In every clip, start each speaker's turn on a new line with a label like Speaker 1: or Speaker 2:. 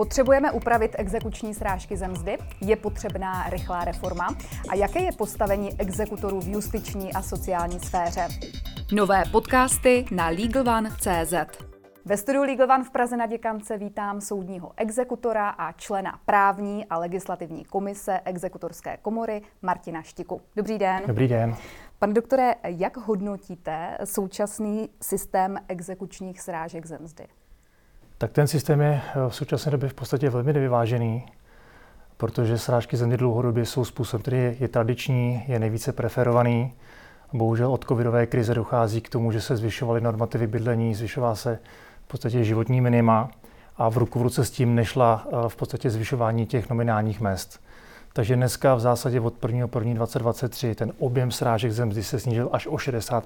Speaker 1: Potřebujeme upravit exekuční srážky ze mzdy? Je potřebná rychlá reforma? A jaké je postavení exekutorů v justiční a sociální sféře? Nové podcasty na LegalOne.cz ve studiu Legal One v Praze na Děkance vítám soudního exekutora a člena právní a legislativní komise exekutorské komory Martina Štiku. Dobrý den.
Speaker 2: Dobrý den.
Speaker 1: Pane doktore, jak hodnotíte současný systém exekučních srážek ze mzdy?
Speaker 2: Tak ten systém je eh, v současné době v podstatě velmi nevyvážený, protože srážky země dlouhodobě jsou způsob, který je, tradiční, je nejvíce preferovaný. Bohužel od covidové krize dochází k tomu, že se zvyšovaly normativy bydlení, zvyšová se v podstatě životní minima a v ruku v ruce s tím nešla eh, v podstatě zvyšování těch nominálních mest. Takže dneska v zásadě od 1. 1. 2023 ten objem srážek zemzdy se snížil až o 60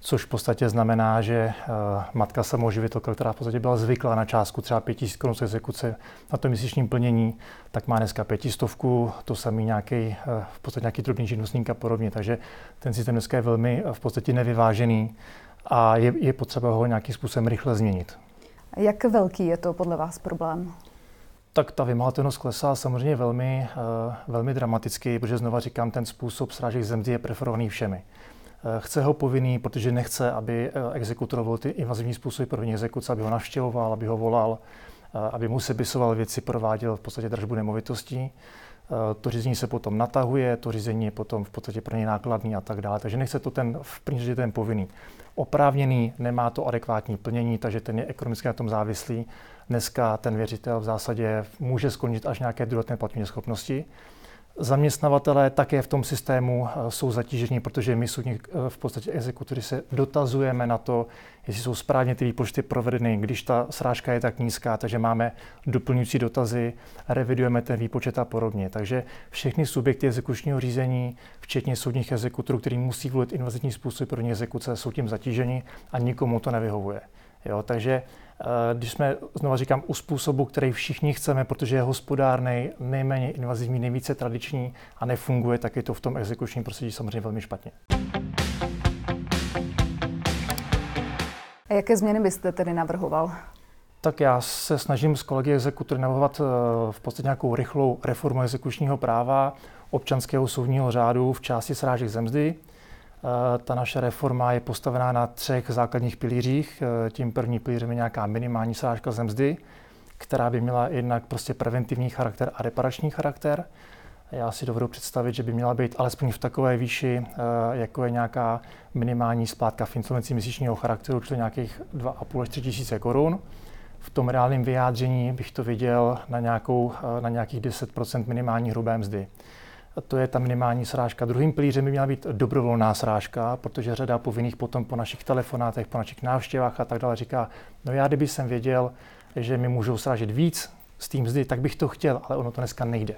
Speaker 2: což v podstatě znamená, že uh, matka samoživitelka, která v podstatě byla zvyklá na částku třeba 5 000 korun z exekuce na to měsíčním plnění, tak má dneska pětistovku, to samý nějaký, uh, v podstatě nějaký drobný živnostník a podobně. Takže ten systém dneska je velmi uh, v podstatě nevyvážený a je, je potřeba ho nějakým způsobem rychle změnit.
Speaker 1: Jak velký je to podle vás problém?
Speaker 2: Tak ta vymahatelnost klesá samozřejmě velmi, velmi dramaticky, protože znova říkám, ten způsob srážek zemdy je preferovaný všemi. Eh, chce ho povinný, protože nechce, aby eh, exekutor ty invazivní způsoby první exekuce, aby ho navštěvoval, aby ho volal, eh, aby mu sepisoval věci, prováděl v podstatě držbu nemovitostí. To řízení se potom natahuje, to řízení je potom v podstatě pro něj nákladný a tak dále. Takže nechce to ten, v první ten povinný. Oprávněný nemá to adekvátní plnění, takže ten je ekonomicky na tom závislý. Dneska ten věřitel v zásadě může skončit až nějaké druhotné platní schopnosti. Zaměstnavatelé také v tom systému eh, jsou zatíženi, protože my soudní eh, v podstatě exekutory se dotazujeme na to, jestli jsou správně ty výpočty provedeny, když ta srážka je tak nízká, takže máme doplňující dotazy, revidujeme ten výpočet a podobně. Takže všechny subjekty exekučního řízení, včetně soudních exekutorů, který musí volit invazivní způsob pro exekuce, jsou tím zatíženi a nikomu to nevyhovuje. Jo, takže eh, když jsme, znovu říkám, u způsobu, který všichni chceme, protože je hospodárný, nejméně invazivní, nejvíce tradiční a nefunguje, tak je to v tom exekučním prostředí samozřejmě velmi špatně.
Speaker 1: A jaké změny byste tedy navrhoval?
Speaker 2: Tak já se snažím s kolegy exekutory navrhovat eh, v podstatě nějakou rychlou reformu exekučního práva, občanského soudního řádu v části srážek zemzdy. Eh, ta naše reforma je postavená na třech základních pilířích. Eh, tím první pilířem je nějaká minimální srážka ze mzdy, která by měla jednak prostě preventivní charakter a reparační charakter. Já si dovedu představit, že by měla být alespoň v takové výši, eh, jako je nějaká minimální splátka v insolvenci měsíčního charakteru, čili nějakých 2,5 až 3 tisíce korun. V tom reálném vyjádření bych to viděl na, nějakou, na nějakých 10% minimální hrubé mzdy to je ta minimální srážka. Druhým pilířem by měla být dobrovolná srážka, protože řada povinných potom po našich telefonátech, po našich návštěvách a tak dále říká, no já kdyby jsem věděl, že mi můžou srážet víc z tým mzdy, tak bych to chtěl, ale ono to dneska nejde.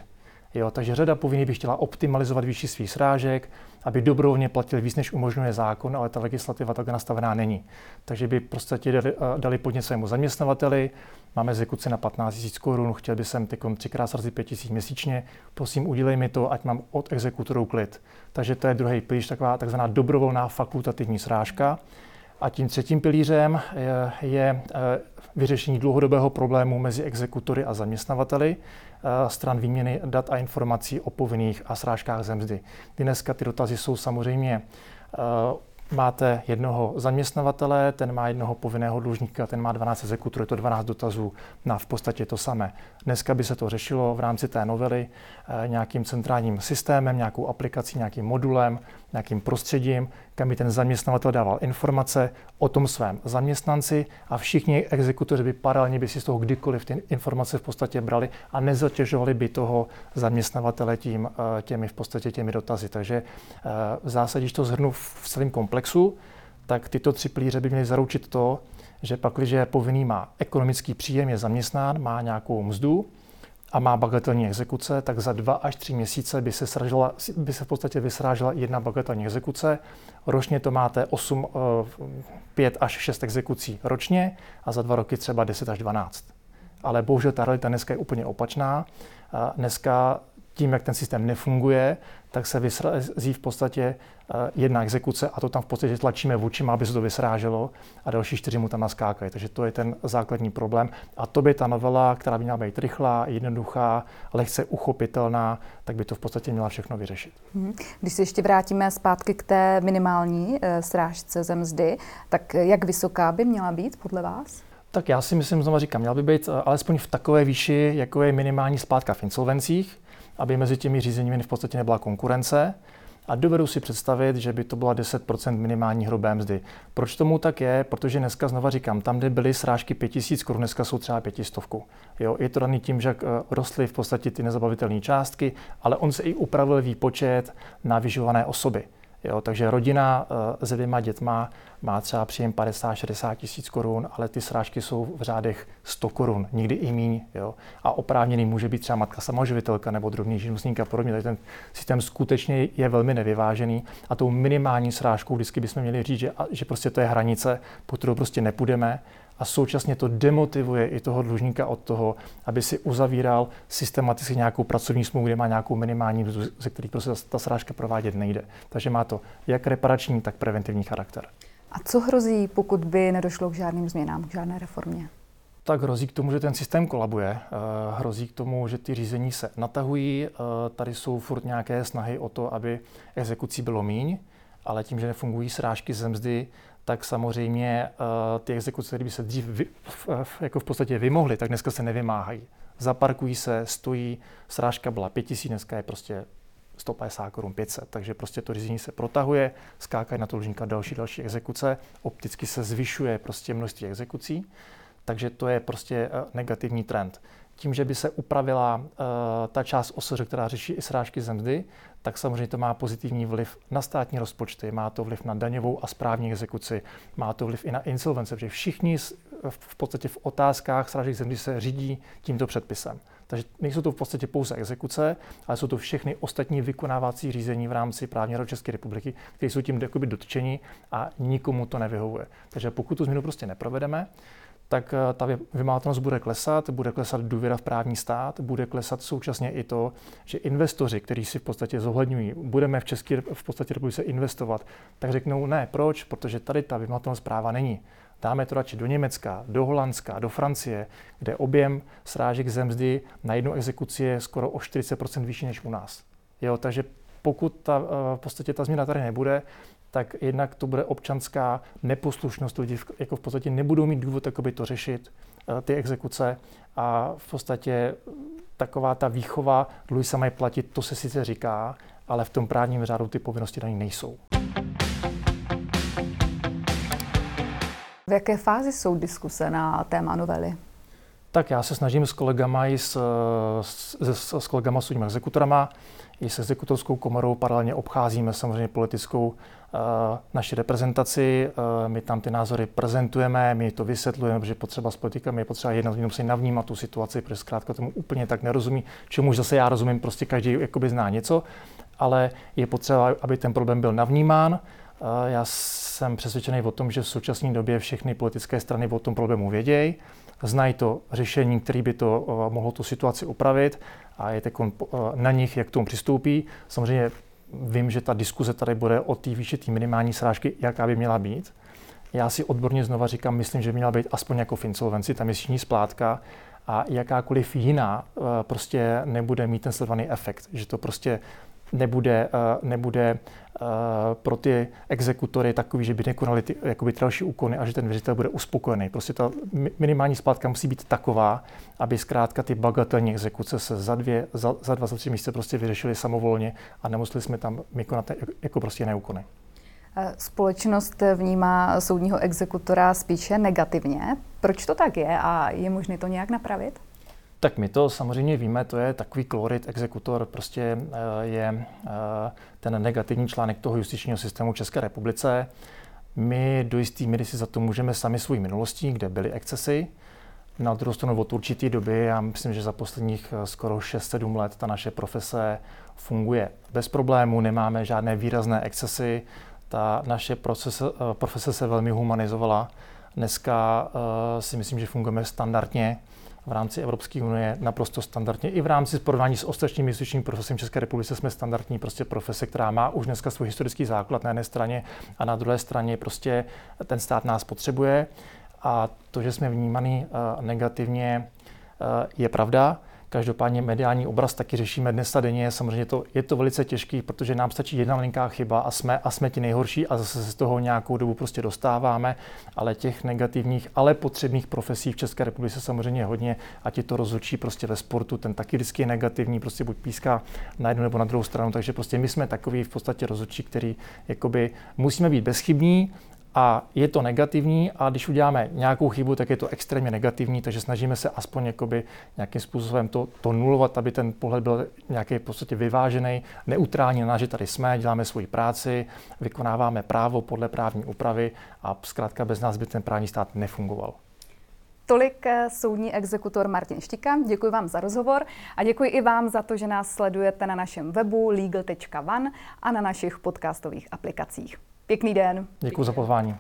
Speaker 2: Jo, takže řada povinných by chtěla optimalizovat výši svých srážek, aby dobrovolně platil víc, než umožňuje zákon, ale ta legislativa tak nastavená není. Takže by prostě dali, dali podnět svému zaměstnavateli, máme exekuci na 15 000 korun, chtěl bych sem teď třikrát srazit 5 000 měsíčně, prosím udělej mi to, ať mám od exekutorů klid. Takže to je druhý pilíř, taková takzvaná dobrovolná fakultativní srážka. A tím třetím pilířem je, je eh, vyřešení dlouhodobého problému mezi exekutory a zaměstnavateli eh, stran výměny dat a informací o povinných a srážkách zemzdy. Dneska ty dotazy jsou samozřejmě eh, máte jednoho zaměstnavatele, ten má jednoho povinného dlužníka, ten má 12 exekutorů, je to 12 dotazů na v podstatě to samé. Dneska by se to řešilo v rámci té novely eh, nějakým centrálním systémem, nějakou aplikací, nějakým modulem, nějakým prostředím, kam by ten zaměstnavatel dával informace o tom svém zaměstnanci a všichni exekutoři by paralelně by si z toho kdykoliv ty informace v podstatě brali a nezatěžovali by toho zaměstnavatele tím, eh, těmi v podstatě těmi dotazy. Takže eh, v zásadě, když to zhrnu v celém komplexu, tak tyto tři plíře by měly zaručit to, že pak, když povinný má ekonomický příjem, je zaměstnán, má nějakou mzdu, a má bagatelní exekuce, tak za dva až tři měsíce by se, sražila, by se v podstatě vysrážela jedna bagatelní exekuce. Ročně to máte 8, 5 eh, až 6 exekucí ročně a za dva roky třeba 10 až 12. Ale bohužel ta realita dneska je úplně opačná. Dneska tím, jak ten systém nefunguje, tak se vysrazí v podstatě eh, jedna exekuce a to tam v podstatě tlačíme očima, aby se to vysráželo a další čtyři mu tam naskákají. Takže to je ten základní problém. A to by ta novela, která by měla být rychlá, jednoduchá, lehce uchopitelná, tak by to v podstatě měla všechno vyřešit.
Speaker 1: Mhm. Když se ještě vrátíme zpátky k té minimální eh, srážce ze mzdy, tak jak vysoká by měla být podle vás?
Speaker 2: Tak já si myslím, znovu říkám, měla by být eh, alespoň v takové výši, jako je minimální splátka v insolvencích, aby mezi těmi řízeními v podstatě nebyla konkurence. A dovedu si představit, že by to byla 10% minimální hrubé mzdy. Proč tomu tak je? Protože dneska znova říkám, tam, kde byly srážky 5000 korun, dneska jsou třeba 500. Jo, je to daný tím, že eh, rostly v podstatě ty nezabavitelné částky, ale on se i upravil výpočet na vyživované osoby. Jo, takže rodina uh, s dvěma dětma má třeba příjem 50-60 tisíc korun, ale ty srážky jsou v řádech 100 korun, nikdy i míň. Jo. A oprávněný může být třeba matka samoživitelka nebo drobný živnostník a podobně. Takže ten systém skutečně je velmi nevyvážený a tou minimální srážkou vždycky bychom měli říct, že, že prostě to je hranice, po kterou prostě nepůjdeme a současně to demotivuje i toho dlužníka od toho, aby si uzavíral systematicky nějakou pracovní smlouvu, kde má nějakou minimální mzdu, ze který prostě ta srážka provádět nejde. Takže má to jak reparační, tak preventivní charakter.
Speaker 1: A co hrozí, pokud by nedošlo k žádným změnám, k žádné reformě?
Speaker 2: Tak hrozí k tomu, že ten systém kolabuje, eh, hrozí k tomu, že ty řízení se natahují, eh, tady jsou furt nějaké snahy o to, aby exekucí bylo míň, ale tím, že nefungují srážky ze mzdy, tak samozřejmě eh, ty exekuce, které by se dřív vy, jako v podstatě vymohly, tak dneska se nevymáhají. Zaparkují se, stojí, srážka byla 5000, dneska je prostě 150 korun, 500, takže prostě to řízení se protahuje, skákají na to dlužníka další, další exekuce, opticky se zvyšuje prostě množství exekucí, takže to je prostě eh, negativní trend. Tím, že by se upravila uh, ta část OSŘ, která řeší i srážky zemzdy, tak samozřejmě to má pozitivní vliv na státní rozpočty, má to vliv na daňovou a správní exekuci, má to vliv i na insolvence, protože všichni v podstatě v otázkách srážek zemzdy se řídí tímto předpisem. Takže nejsou to v podstatě pouze exekuce, ale jsou to všechny ostatní vykonávací řízení v rámci právní řádu České republiky, které jsou tím dotčeni a nikomu to nevyhovuje. Takže pokud tu změnu prostě neprovedeme, tak eh, ta vymahatelnost bude klesat, bude klesat důvěra v právní stát, bude klesat současně i to, že investoři, kteří si v podstatě zohledňují, budeme v České v podstatě republice investovat, tak řeknou ne, proč? Protože tady ta vymahatelnost práva není. Dáme to radši do Německa, do Holandska, do Francie, kde objem srážek zemzdy na jednu exekuci je skoro o 40% vyšší než u nás. Jo, takže pokud ta, eh, v podstatě ta změna tady nebude, tak jednak to bude občanská neposlušnost. Lidi jako v podstatě nebudou mít důvod jakoby to řešit, eh, ty exekuce a v podstatě taková ta výchova, dluhy se mají platit, to se sice říká, ale v tom právním řádu ty povinnosti daní nejsou.
Speaker 1: V jaké fázi jsou diskuse na téma novely?
Speaker 2: Tak já se snažím s kolegama i s, s, s kolegama soudními exekutorama, i s exekutorskou komorou paralelně obcházíme samozřejmě politickou naši reprezentaci. Uh, my tam ty názory prezentujeme, my to vysvětlujeme, že potřeba s politikami je potřeba jednat, musí navnímat tu situaci, protože zkrátka tomu úplně tak nerozumí, čemu zase já rozumím, prostě každý jakoby zná něco, ale je potřeba, aby ten problém byl navnímán. Uh, já jsem přesvědčený o tom, že v současné době všechny politické strany o tom problému vědějí, znají to řešení, které by to mohlo tu situaci upravit a je na nich, jak k tomu přistoupí. Samozřejmě vím, že ta diskuze tady bude o té výši té minimální srážky, jaká by měla být. Já si odborně znova říkám, myslím, že by měla být aspoň jako v insolvenci, ta měsíční splátka a jakákoliv jiná uh, prostě nebude mít ten sledovaný efekt, že to prostě nebude, nebude pro ty exekutory takový, že by nekonali ty, jakoby další úkony a že ten věřitel bude uspokojený. Prostě ta minimální splátka musí být taková, aby zkrátka ty bagatelní exekuce se za, dvě, za, za dva, za tři měsíce prostě vyřešily samovolně a nemuseli jsme tam vykonat jako prostě jiné úkony.
Speaker 1: Společnost vnímá soudního exekutora spíše negativně. Proč to tak je a je možné to nějak napravit?
Speaker 2: Tak my to samozřejmě víme, to je takový klorid, exekutor prostě eh, je eh, ten negativní článek toho justičního systému České republice. My do jisté míry si za to můžeme sami svou minulostí, kde byly excesy. Na druhou stranu od určité doby, já myslím, že za posledních eh, skoro 6-7 let ta naše profese funguje bez problémů, nemáme žádné výrazné excesy, ta naše procese, profese se velmi humanizovala. Dneska si myslím, že fungujeme standardně v rámci Evropské unie naprosto standardně. I v rámci porovnání s ostatními justičními profesemi České republice jsme standardní prostě profese, která má už dneska svůj historický základ na jedné straně a na druhé straně prostě ten stát nás potřebuje. A to, že jsme vnímaný uh, negativně, uh, je pravda. Každopádně mediální obraz taky řešíme dnes a denně. Samozřejmě to, je to velice těžký, protože nám stačí jedna malinká chyba a jsme, a jsme ti nejhorší a zase se z toho nějakou dobu prostě dostáváme. Ale těch negativních, ale potřebných profesí v České republice samozřejmě hodně. Ať je to rozhodčí prostě ve sportu, ten taky vždycky je negativní, prostě buď píská na jednu nebo na druhou stranu. Takže prostě my jsme takový v podstatě rozhodčí, který jakoby musíme být bezchybní, a je to negativní a když uděláme nějakou chybu, tak je to extrémně negativní, takže snažíme se aspoň jakoby nějakým způsobem to, to nulovat, aby ten pohled byl nějaký v podstatě vyvážený, neutrální na že tady jsme, děláme svoji práci, vykonáváme právo podle právní úpravy a zkrátka bez nás by ten právní stát nefungoval.
Speaker 1: Tolik eh, soudní exekutor Martin Štika. Děkuji vám za rozhovor a děkuji i vám za to, že nás sledujete na našem webu legal.van a na našich podcastových aplikacích. Pěkný den.
Speaker 2: Děkuji za pozvání.